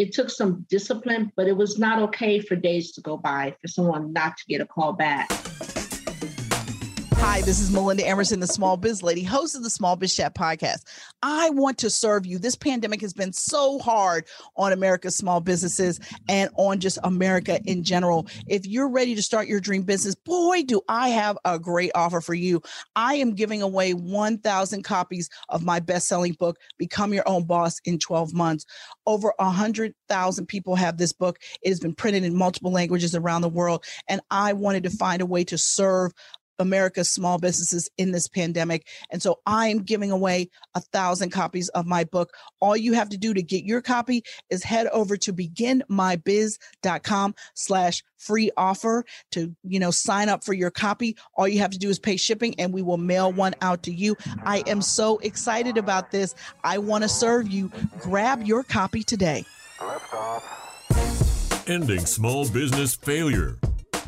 it took some discipline, but it was not okay for days to go by for someone not to get a call back. Hi, this is Melinda Emerson, the Small Biz Lady, host of the Small Biz Chat podcast. I want to serve you. This pandemic has been so hard on America's small businesses and on just America in general. If you're ready to start your dream business, boy, do I have a great offer for you. I am giving away 1,000 copies of my best selling book, Become Your Own Boss in 12 Months. Over 100,000 people have this book. It has been printed in multiple languages around the world. And I wanted to find a way to serve America's small businesses in this pandemic. And so I am giving away a thousand copies of my book. All you have to do to get your copy is head over to beginmybiz.com slash free offer to, you know, sign up for your copy. All you have to do is pay shipping and we will mail one out to you. I am so excited about this. I want to serve you. Grab your copy today. Ending small business failure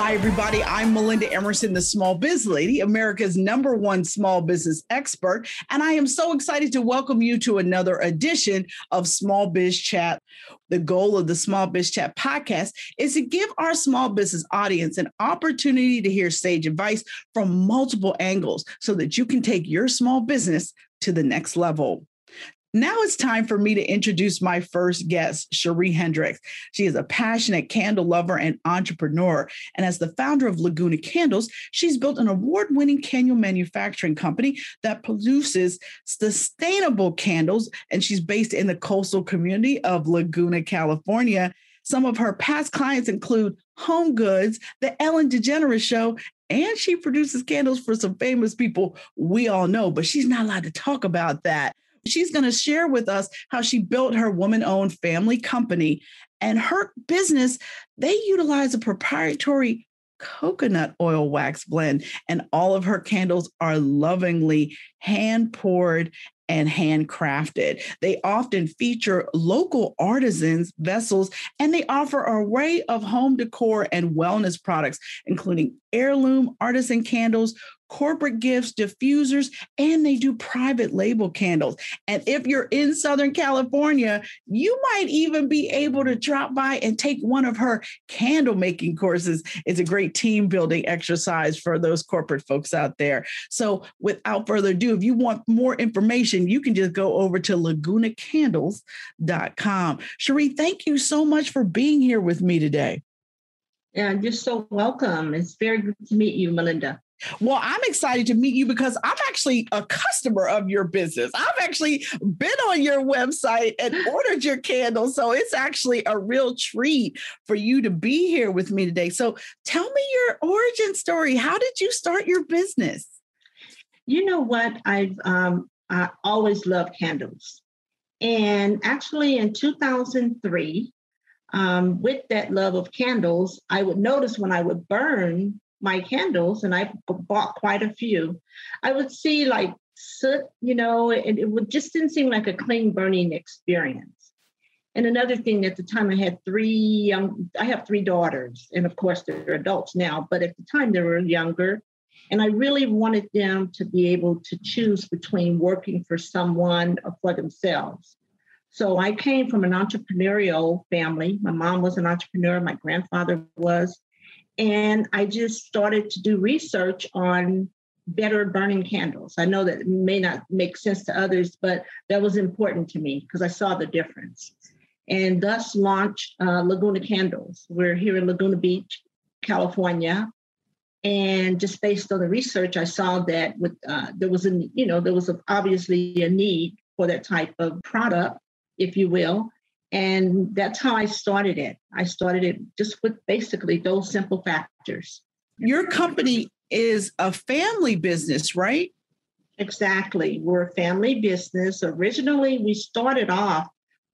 Hi, everybody. I'm Melinda Emerson, the small biz lady, America's number one small business expert. And I am so excited to welcome you to another edition of Small Biz Chat. The goal of the Small Biz Chat podcast is to give our small business audience an opportunity to hear sage advice from multiple angles so that you can take your small business to the next level. Now it's time for me to introduce my first guest, Sharie Hendricks. She is a passionate candle lover and entrepreneur. And as the founder of Laguna Candles, she's built an award winning candle manufacturing company that produces sustainable candles. And she's based in the coastal community of Laguna, California. Some of her past clients include HomeGoods, The Ellen DeGeneres Show, and she produces candles for some famous people we all know, but she's not allowed to talk about that. She's going to share with us how she built her woman owned family company and her business. They utilize a proprietary coconut oil wax blend, and all of her candles are lovingly hand poured and handcrafted. They often feature local artisans, vessels, and they offer an array of home decor and wellness products, including heirloom artisan candles, corporate gifts, diffusers, and they do private label candles. And if you're in Southern California, you might even be able to drop by and take one of her candle making courses. It's a great team building exercise for those corporate folks out there. So, without further ado, if you want more information, you can just go over to lagunacandles.com. Sharie, thank you so much for being here with me today. Yeah, you're so welcome. It's very good to meet you, Melinda. Well, I'm excited to meet you because I'm actually a customer of your business. I've actually been on your website and ordered your candles. So it's actually a real treat for you to be here with me today. So tell me your origin story. How did you start your business? You know what? I've um, I always loved candles. And actually, in 2003, um, with that love of candles, I would notice when I would burn my candles, and I bought quite a few, I would see like soot, you know, and it would just didn't seem like a clean burning experience. And another thing, at the time, I had three young, I have three daughters, and of course, they're adults now, but at the time, they were younger. And I really wanted them to be able to choose between working for someone or for themselves. So I came from an entrepreneurial family. My mom was an entrepreneur, my grandfather was. And I just started to do research on better burning candles. I know that may not make sense to others, but that was important to me because I saw the difference. And thus launched uh, Laguna Candles. We're here in Laguna Beach, California. And just based on the research, I saw that with uh, there was a you know there was a, obviously a need for that type of product, if you will. And that's how I started it. I started it just with basically those simple factors. Your company is a family business, right? Exactly. We're a family business. Originally, we started off,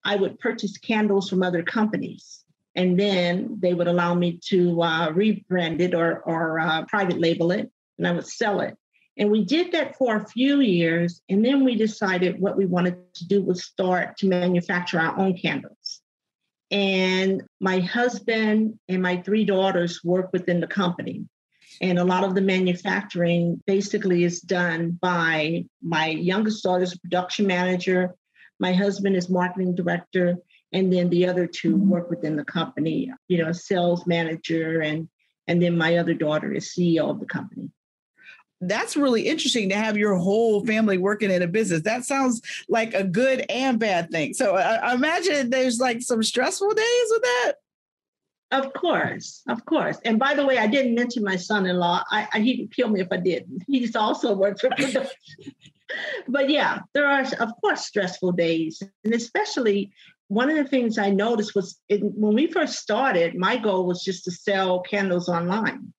I would purchase candles from other companies, and then they would allow me to uh, rebrand it or, or uh, private label it, and I would sell it. And we did that for a few years. And then we decided what we wanted to do was start to manufacture our own candles. And my husband and my three daughters work within the company. And a lot of the manufacturing basically is done by my youngest daughter's production manager. My husband is marketing director. And then the other two mm-hmm. work within the company, you know, sales manager. And, and then my other daughter is CEO of the company that's really interesting to have your whole family working in a business. That sounds like a good and bad thing. So I, I imagine there's like some stressful days with that. Of course, of course. And by the way, I didn't mention my son-in-law. I, I he'd kill me if I didn't. He's also worked for but yeah, there are of course stressful days, and especially one of the things I noticed was it, when we first started, my goal was just to sell candles online.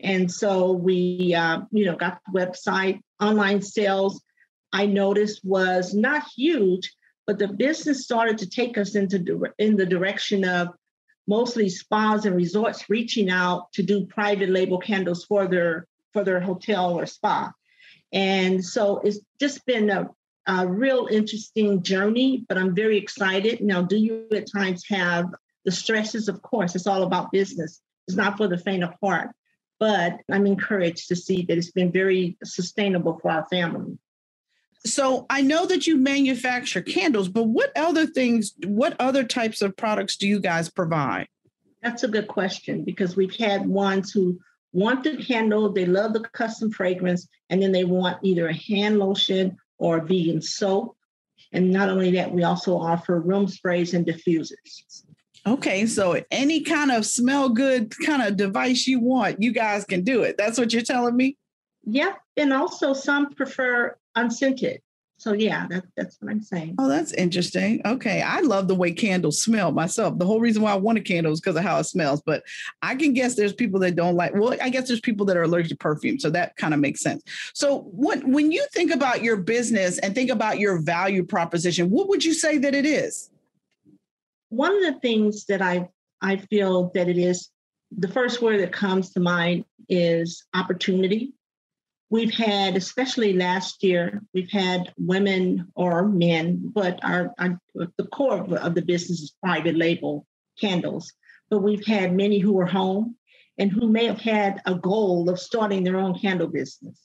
And so we, uh, you know, got the website, online sales. I noticed was not huge, but the business started to take us into in the direction of mostly spas and resorts reaching out to do private label candles for their for their hotel or spa. And so it's just been a, a real interesting journey, but I'm very excited. Now, do you at times have the stresses? Of course, it's all about business. It's not for the faint of heart but I'm encouraged to see that it's been very sustainable for our family. So I know that you manufacture candles, but what other things, what other types of products do you guys provide? That's a good question because we've had ones who want the candle, they love the custom fragrance, and then they want either a hand lotion or vegan soap. And not only that, we also offer room sprays and diffusers. Okay, so any kind of smell good kind of device you want, you guys can do it. That's what you're telling me? Yeah, and also some prefer unscented. So yeah, that, that's what I'm saying. Oh, that's interesting. Okay, I love the way candles smell myself. The whole reason why I want a candle is because of how it smells. But I can guess there's people that don't like. Well, I guess there's people that are allergic to perfume, so that kind of makes sense. So when when you think about your business and think about your value proposition, what would you say that it is? One of the things that I I feel that it is the first word that comes to mind is opportunity. We've had, especially last year, we've had women or men, but our, our the core of, of the business is private label candles. But we've had many who are home and who may have had a goal of starting their own candle business.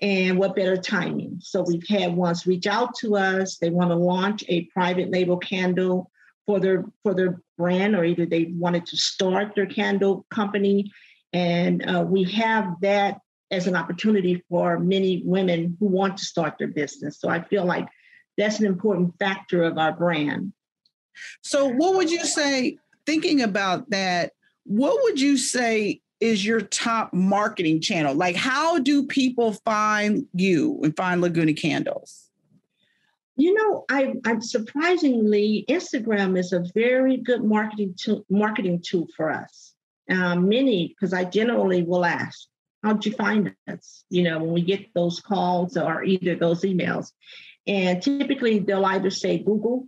And what better timing? So we've had ones reach out to us. They want to launch a private label candle for their for their brand or either they wanted to start their candle company. And uh, we have that as an opportunity for many women who want to start their business. So i feel like that's an important factor of our brand. So what would you say thinking about that what would you say is your top marketing channel? Like how do people find you and find laguna candles you know, I, I'm surprisingly, Instagram is a very good marketing tool, marketing tool for us. Um, many, because I generally will ask, how'd you find us? You know, when we get those calls or either those emails. And typically they'll either say Google,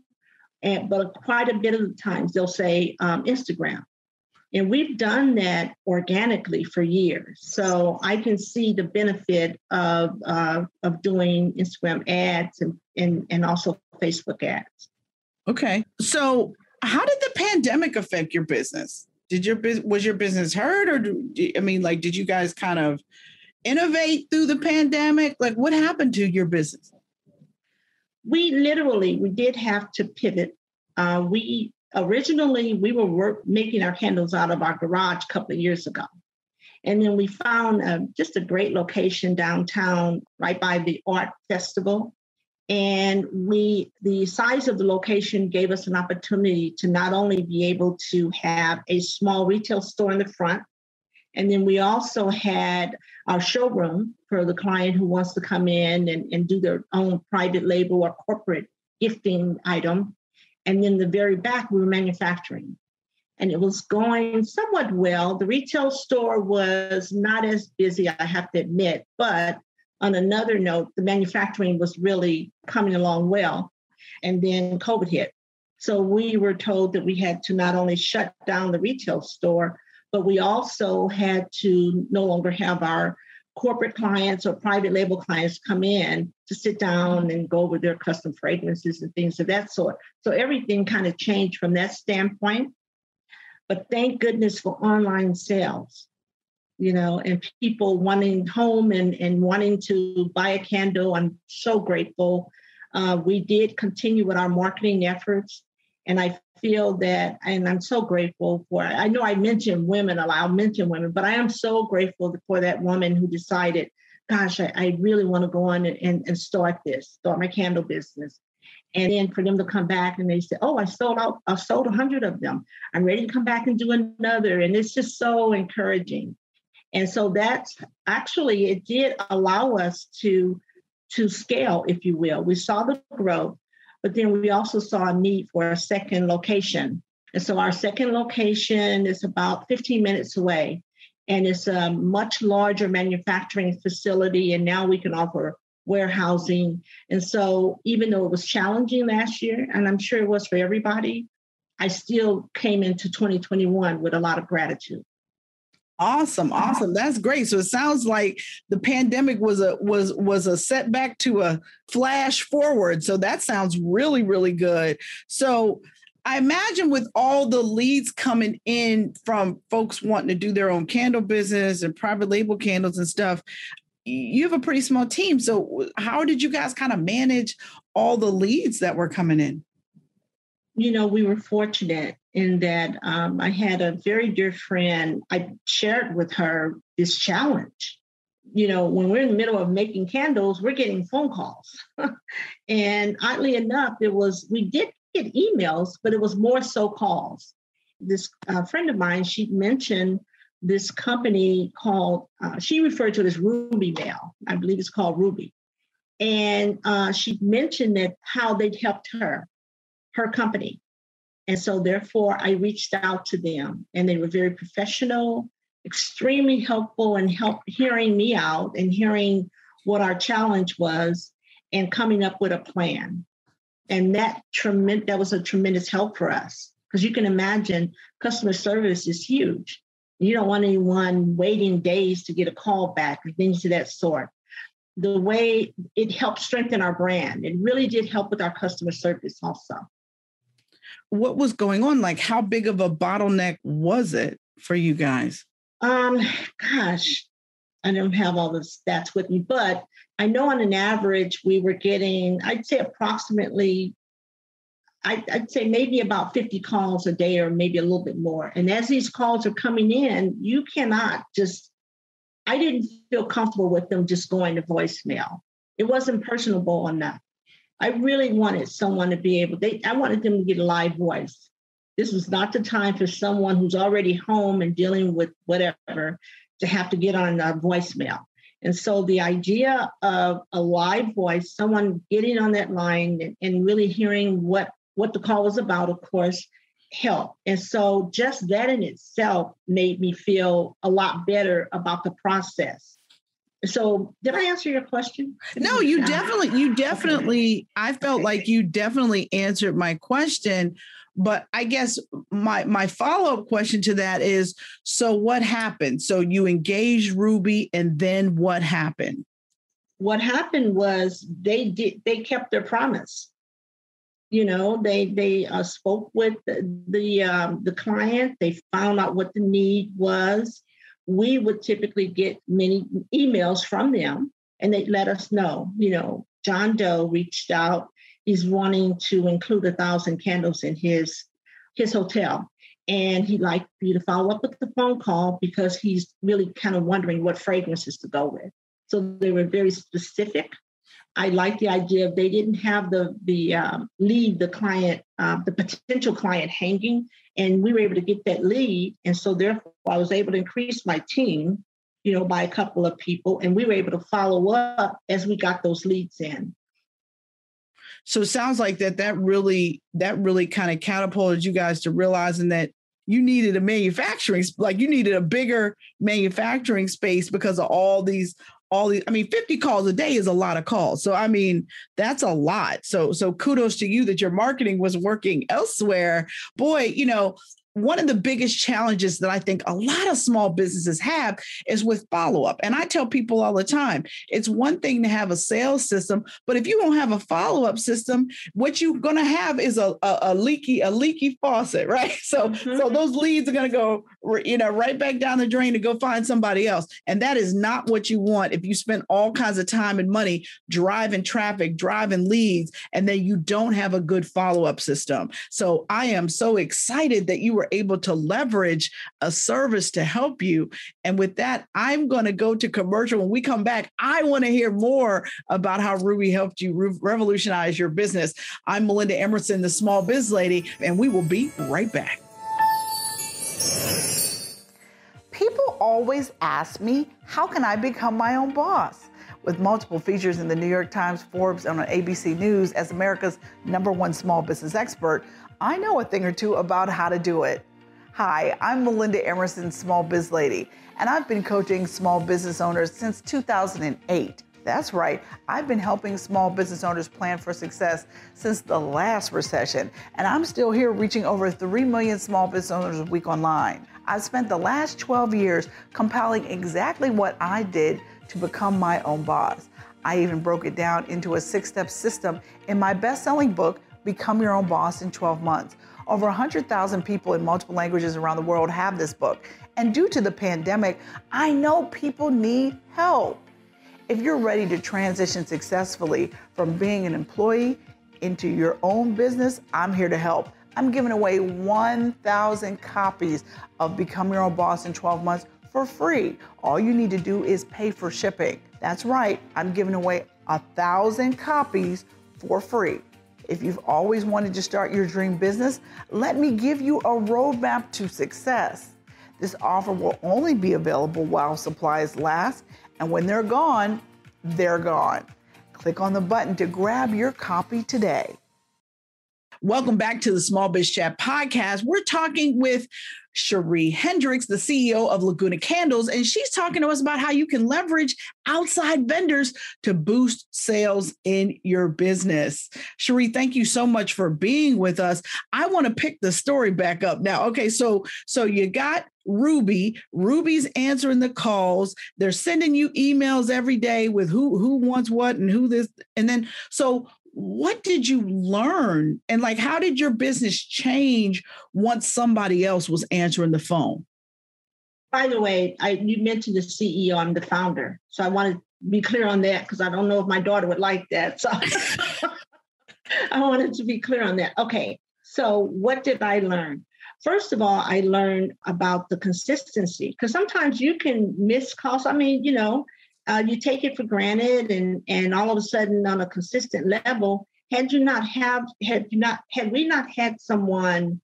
and but quite a bit of the times they'll say um, Instagram. And we've done that organically for years. So I can see the benefit of, uh, of doing Instagram ads and, and, and also Facebook ads. Okay. So how did the pandemic affect your business? Did your business, was your business hurt or do, I mean, like, did you guys kind of innovate through the pandemic? Like what happened to your business? We literally, we did have to pivot. Uh, we originally we were work, making our candles out of our garage a couple of years ago. And then we found uh, just a great location downtown, right by the art festival. And we, the size of the location gave us an opportunity to not only be able to have a small retail store in the front, and then we also had our showroom for the client who wants to come in and, and do their own private label or corporate gifting item. And then the very back, we were manufacturing. And it was going somewhat well. The retail store was not as busy, I have to admit. But on another note, the manufacturing was really coming along well. And then COVID hit. So we were told that we had to not only shut down the retail store, but we also had to no longer have our corporate clients or private label clients come in to sit down and go over their custom fragrances and things of that sort. So everything kind of changed from that standpoint. But thank goodness for online sales, you know, and people wanting home and, and wanting to buy a candle. I'm so grateful. Uh, we did continue with our marketing efforts. And I feel that, and I'm so grateful for, I know I mentioned women a lot, I'll mention women, but I am so grateful for that woman who decided, gosh, I, I really want to go on and, and, and start this, start my candle business. And then for them to come back and they say, oh, I sold out, I sold a 100 of them. I'm ready to come back and do another. And it's just so encouraging. And so that's actually, it did allow us to, to scale, if you will. We saw the growth but then we also saw a need for a second location. And so our second location is about 15 minutes away. And it's a much larger manufacturing facility. And now we can offer warehousing. And so even though it was challenging last year, and I'm sure it was for everybody, I still came into 2021 with a lot of gratitude. Awesome, awesome. That's great. So it sounds like the pandemic was a was was a setback to a flash forward. So that sounds really really good. So I imagine with all the leads coming in from folks wanting to do their own candle business and private label candles and stuff, you have a pretty small team. So how did you guys kind of manage all the leads that were coming in? You know, we were fortunate in that um, I had a very dear friend. I shared with her this challenge. You know, when we're in the middle of making candles, we're getting phone calls. and oddly enough, it was, we did get emails, but it was more so calls. This uh, friend of mine, she mentioned this company called, uh, she referred to it as Ruby Mail. I believe it's called Ruby. And uh, she mentioned that how they'd helped her, her company. And so, therefore, I reached out to them, and they were very professional, extremely helpful, and help hearing me out and hearing what our challenge was, and coming up with a plan. And that tremendous that was a tremendous help for us because you can imagine customer service is huge. You don't want anyone waiting days to get a call back or things of that sort. The way it helped strengthen our brand, it really did help with our customer service also what was going on? Like, how big of a bottleneck was it for you guys? Um, gosh, I don't have all the stats with me, but I know on an average we were getting, I'd say approximately, I'd, I'd say maybe about 50 calls a day or maybe a little bit more. And as these calls are coming in, you cannot just, I didn't feel comfortable with them just going to voicemail. It wasn't personable enough. I really wanted someone to be able, they I wanted them to get a live voice. This was not the time for someone who's already home and dealing with whatever to have to get on a voicemail. And so the idea of a live voice, someone getting on that line and, and really hearing what, what the call was about, of course, helped. And so just that in itself made me feel a lot better about the process. So did I answer your question? No, you definitely, you definitely, I felt okay. like you definitely answered my question. But I guess my my follow-up question to that is so what happened? So you engaged Ruby and then what happened? What happened was they did they kept their promise. You know, they they uh, spoke with the the, um, the client. They found out what the need was we would typically get many emails from them and they let us know, you know, John Doe reached out. He's wanting to include a thousand candles in his his hotel. And he'd like you to follow up with the phone call because he's really kind of wondering what fragrances to go with. So they were very specific. I like the idea of they didn't have the the um, lead the client, uh, the potential client hanging and we were able to get that lead. And so therefore I was able to increase my team, you know, by a couple of people. And we were able to follow up as we got those leads in. So it sounds like that that really that really kind of catapulted you guys to realizing that you needed a manufacturing like you needed a bigger manufacturing space because of all these all these i mean 50 calls a day is a lot of calls. So i mean that's a lot. So so kudos to you that your marketing was working elsewhere. Boy you know one of the biggest challenges that I think a lot of small businesses have is with follow up. And I tell people all the time it's one thing to have a sales system, but if you don't have a follow up system, what you're going to have is a, a, a, leaky a leaky faucet, right? So mm-hmm. so those leads are going to go you know right back down the drain to go find somebody else, and that is not what you want if you spend all kinds of time and money driving traffic, driving leads, and then you don't have a good follow up system. So I am so excited that you were were able to leverage a service to help you. And with that, I'm going to go to commercial. When we come back, I want to hear more about how Ruby helped you re- revolutionize your business. I'm Melinda Emerson, the small biz lady, and we will be right back. People always ask me, how can I become my own boss? With multiple features in the New York Times, Forbes, and on ABC News as America's number one small business expert, I know a thing or two about how to do it. Hi, I'm Melinda Emerson, Small Biz Lady, and I've been coaching small business owners since 2008. That's right, I've been helping small business owners plan for success since the last recession, and I'm still here reaching over 3 million small business owners a week online. I've spent the last 12 years compiling exactly what I did to become my own boss. I even broke it down into a six step system in my best selling book, Become Your Own Boss in 12 Months. Over 100,000 people in multiple languages around the world have this book. And due to the pandemic, I know people need help. If you're ready to transition successfully from being an employee into your own business, I'm here to help. I'm giving away 1,000 copies of Become Your Own Boss in 12 Months for free. All you need to do is pay for shipping. That's right, I'm giving away a thousand copies for free. If you've always wanted to start your dream business, let me give you a roadmap to success. This offer will only be available while supplies last, and when they're gone, they're gone. Click on the button to grab your copy today. Welcome back to the Small Biz Chat podcast. We're talking with Sharie Hendricks, the CEO of Laguna Candles, and she's talking to us about how you can leverage outside vendors to boost sales in your business. Sharie, thank you so much for being with us. I want to pick the story back up now. Okay, so so you got Ruby. Ruby's answering the calls. They're sending you emails every day with who who wants what and who this and then so what did you learn? And like how did your business change once somebody else was answering the phone? By the way I, you mentioned the ceo i'm the founder. So i want to be clear on that because i don't know if my daughter would like that so. I wanted to be clear on that. Okay so what did i learn? First of all i learned about the consistency because sometimes you can miss calls i mean you know uh, you take it for granted and and all of a sudden on a consistent level had you not have had you not had we not had someone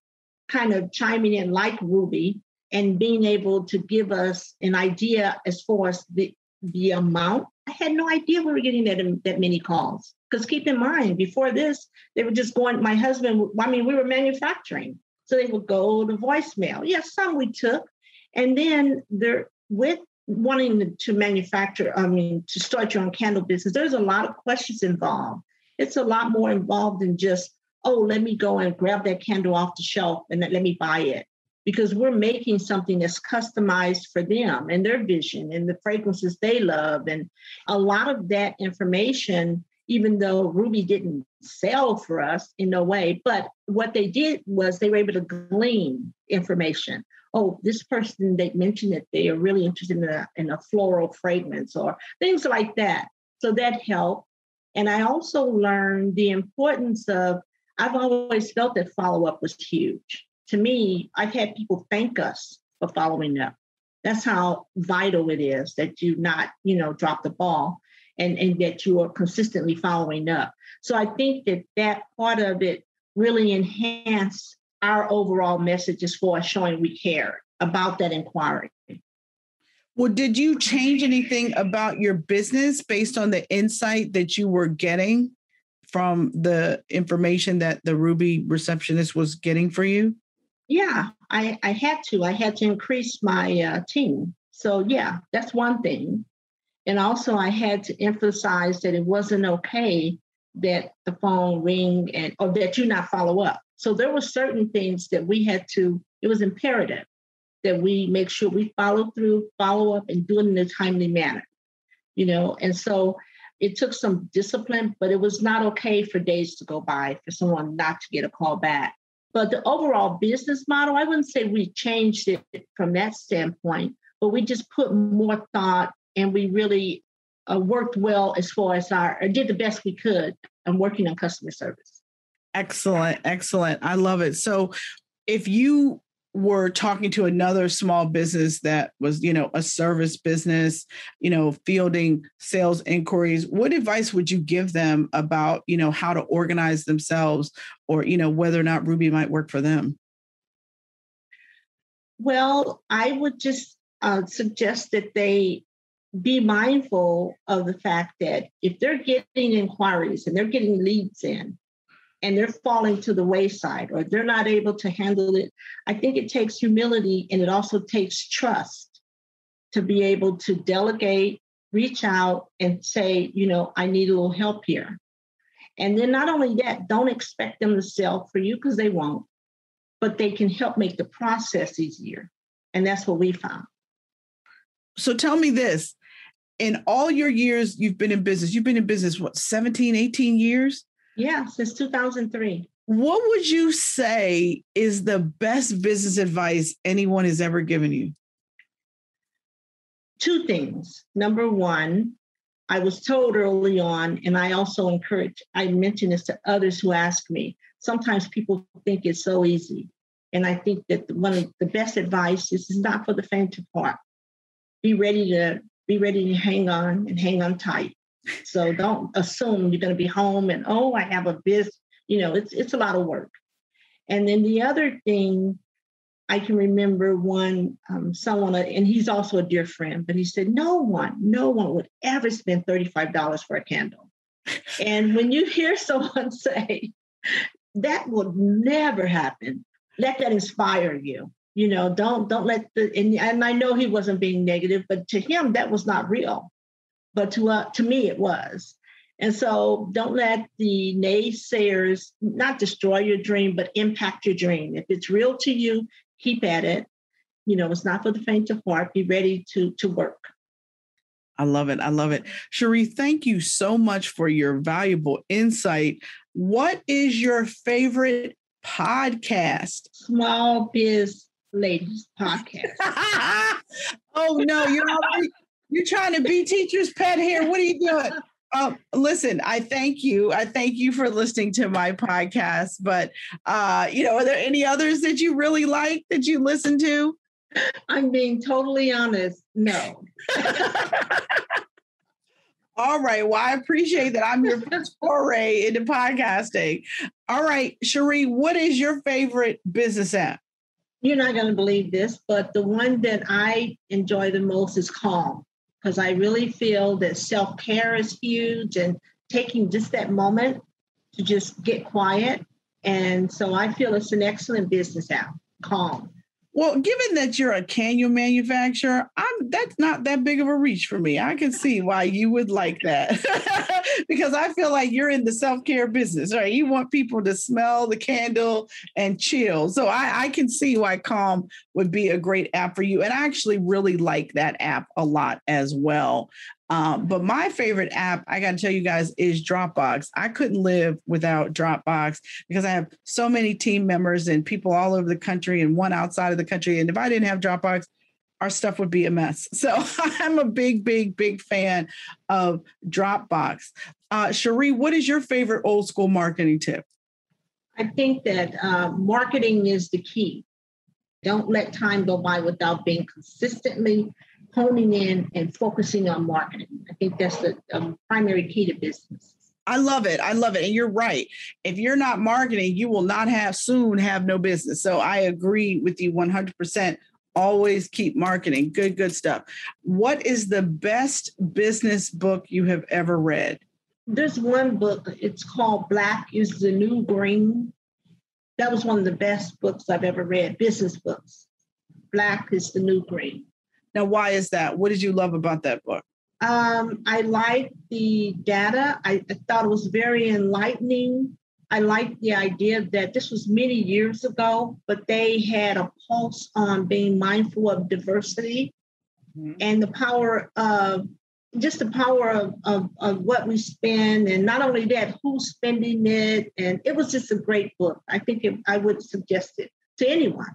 kind of chiming in like ruby and being able to give us an idea as far as the the amount i had no idea we were getting that that many calls. Because keep in mind before this they were just going my husband i mean we were manufacturing. So they would go to voicemail. Yes some we took. And then there with wanting to manufacture, I mean, to start your own candle business, there's a lot of questions involved. It's a lot more involved than just, oh, let me go and grab that candle off the shelf and let me buy it. Because we're making something that's customized for them and their vision and the fragrances they love. And a lot of that information, even though Ruby didn't sell for us in no way, but what they did was they were able to glean information oh, this person, they mentioned that they are really interested in a, in a floral fragrance or things like that. So that helped. And I also learned the importance of, I've always felt that follow up was huge. To me, I've had people thank us for following up. That's how vital it is that you not, you know, drop the ball and, and that you are consistently following up. So I think that that part of it really enhanced our overall message as far as showing we care about that inquiry. Well, did you change anything about your business based on the insight that you were getting from the information that the Ruby receptionist was getting for you? Yeah, I, I had to. I had to increase my uh, team. So, yeah, that's one thing. And also, I had to emphasize that it wasn't okay that the phone ring and or that you not follow up. So there were certain things that we had to it was imperative that we make sure we follow through, follow up, and do it in a timely manner. You know, and so it took some discipline, but it was not okay for days to go by for someone not to get a call back. But the overall business model, I wouldn't say we changed it from that standpoint, but we just put more thought and we really uh, worked well as far as our, did the best we could on working on customer service. Excellent, excellent. I love it. So, if you were talking to another small business that was, you know, a service business, you know, fielding sales inquiries, what advice would you give them about, you know, how to organize themselves or, you know, whether or not Ruby might work for them? Well, I would just uh, suggest that they be mindful of the fact that if they're getting inquiries and they're getting leads in, and they're falling to the wayside or they're not able to handle it. I think it takes humility and it also takes trust to be able to delegate, reach out, and say, you know, I need a little help here. And then not only that, don't expect them to sell for you because they won't, but they can help make the process easier. And that's what we found. So tell me this in all your years you've been in business, you've been in business, what, 17, 18 years? Yeah, since 2003. What would you say is the best business advice anyone has ever given you? Two things. Number one, I was told early on, and I also encourage, I mention this to others who ask me. Sometimes people think it's so easy. And I think that one of the best advice is, is not for the faint of heart. Be ready to be ready to hang on and hang on tight. So don't assume you're going to be home and oh, I have a biz. You know, it's it's a lot of work. And then the other thing, I can remember one um, someone, and he's also a dear friend, but he said, no one, no one would ever spend thirty-five dollars for a candle. and when you hear someone say that will never happen, let that inspire you. You know, don't don't let the and, and I know he wasn't being negative, but to him that was not real but to uh, to me it was. And so don't let the naysayers not destroy your dream, but impact your dream. If it's real to you, keep at it. You know, it's not for the faint of heart. Be ready to to work. I love it. I love it. Sharie, thank you so much for your valuable insight. What is your favorite podcast? Small Biz Ladies podcast. oh no, you're already you're trying to be teacher's pet here. What are you doing? Um, listen, I thank you. I thank you for listening to my podcast. But uh, you know, are there any others that you really like that you listen to? I'm being totally honest. No. All right. Well, I appreciate that. I'm your first foray into podcasting. All right, Sharie, what is your favorite business app? You're not going to believe this, but the one that I enjoy the most is Calm because I really feel that self care is huge and taking just that moment to just get quiet. And so I feel it's an excellent business app, Calm. Well, given that you're a candle manufacturer, I'm that's not that big of a reach for me. I can see why you would like that. because I feel like you're in the self-care business, right? You want people to smell the candle and chill. So I, I can see why Calm would be a great app for you. And I actually really like that app a lot as well. Um, but my favorite app, I got to tell you guys, is Dropbox. I couldn't live without Dropbox because I have so many team members and people all over the country and one outside of the country. And if I didn't have Dropbox, our stuff would be a mess. So I'm a big, big, big fan of Dropbox. Uh, Sharie, what is your favorite old school marketing tip? I think that uh, marketing is the key. Don't let time go by without being consistently honing in and focusing on marketing. I think that's the um, primary key to business. I love it. I love it. And you're right. If you're not marketing, you will not have soon have no business. So I agree with you 100%. Always keep marketing. Good, good stuff. What is the best business book you have ever read? There's one book. It's called Black is the New Green. That was one of the best books I've ever read, business books. Black is the New Green. Now, why is that? What did you love about that book? Um, I liked the data. I, I, thought it was very enlightening. I like the idea that this was many years ago, but they had a pulse on being mindful of diversity mm-hmm. and the power of just the power of, of, of, what we spend and not only that who's spending it and it was just a great book i think it, i would suggest it to anyone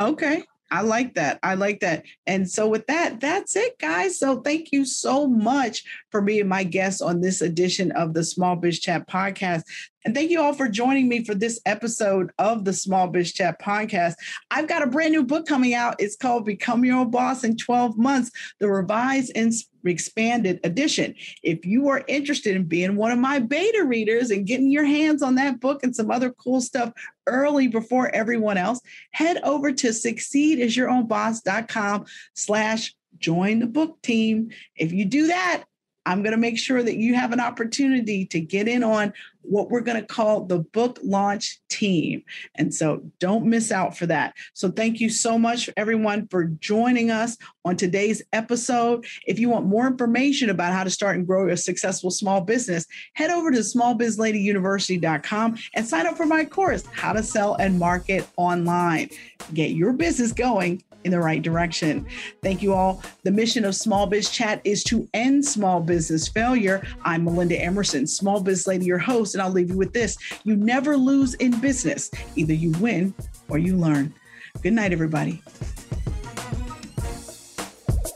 okay I like that. I like that. And so, with that, that's it, guys. So, thank you so much for being my guest on this edition of the Small Biz Chat podcast. And thank you all for joining me for this episode of the Small Biz Chat podcast. I've got a brand new book coming out. It's called Become Your Own Boss in 12 Months, the revised and expanded edition. If you are interested in being one of my beta readers and getting your hands on that book and some other cool stuff early before everyone else, head over to succeedasyourownboss.com slash join the book team. If you do that, I'm going to make sure that you have an opportunity to get in on what we're going to call the book launch team. And so don't miss out for that. So thank you so much, everyone, for joining us on today's episode. If you want more information about how to start and grow a successful small business, head over to smallbizladyuniversity.com and sign up for my course, How to Sell and Market Online. Get your business going in the right direction. Thank you all. The mission of Small Biz Chat is to end small business failure. I'm Melinda Emerson, Small Biz Lady, your host, and I'll leave you with this. You never lose in business. Either you win or you learn. Good night, everybody.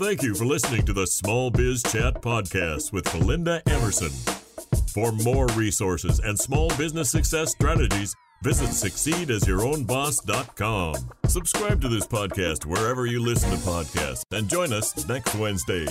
Thank you for listening to the Small Biz Chat podcast with Melinda Emerson. For more resources and small business success strategies, Visit succeedasyourownboss.com. Subscribe to this podcast wherever you listen to podcasts and join us next Wednesday.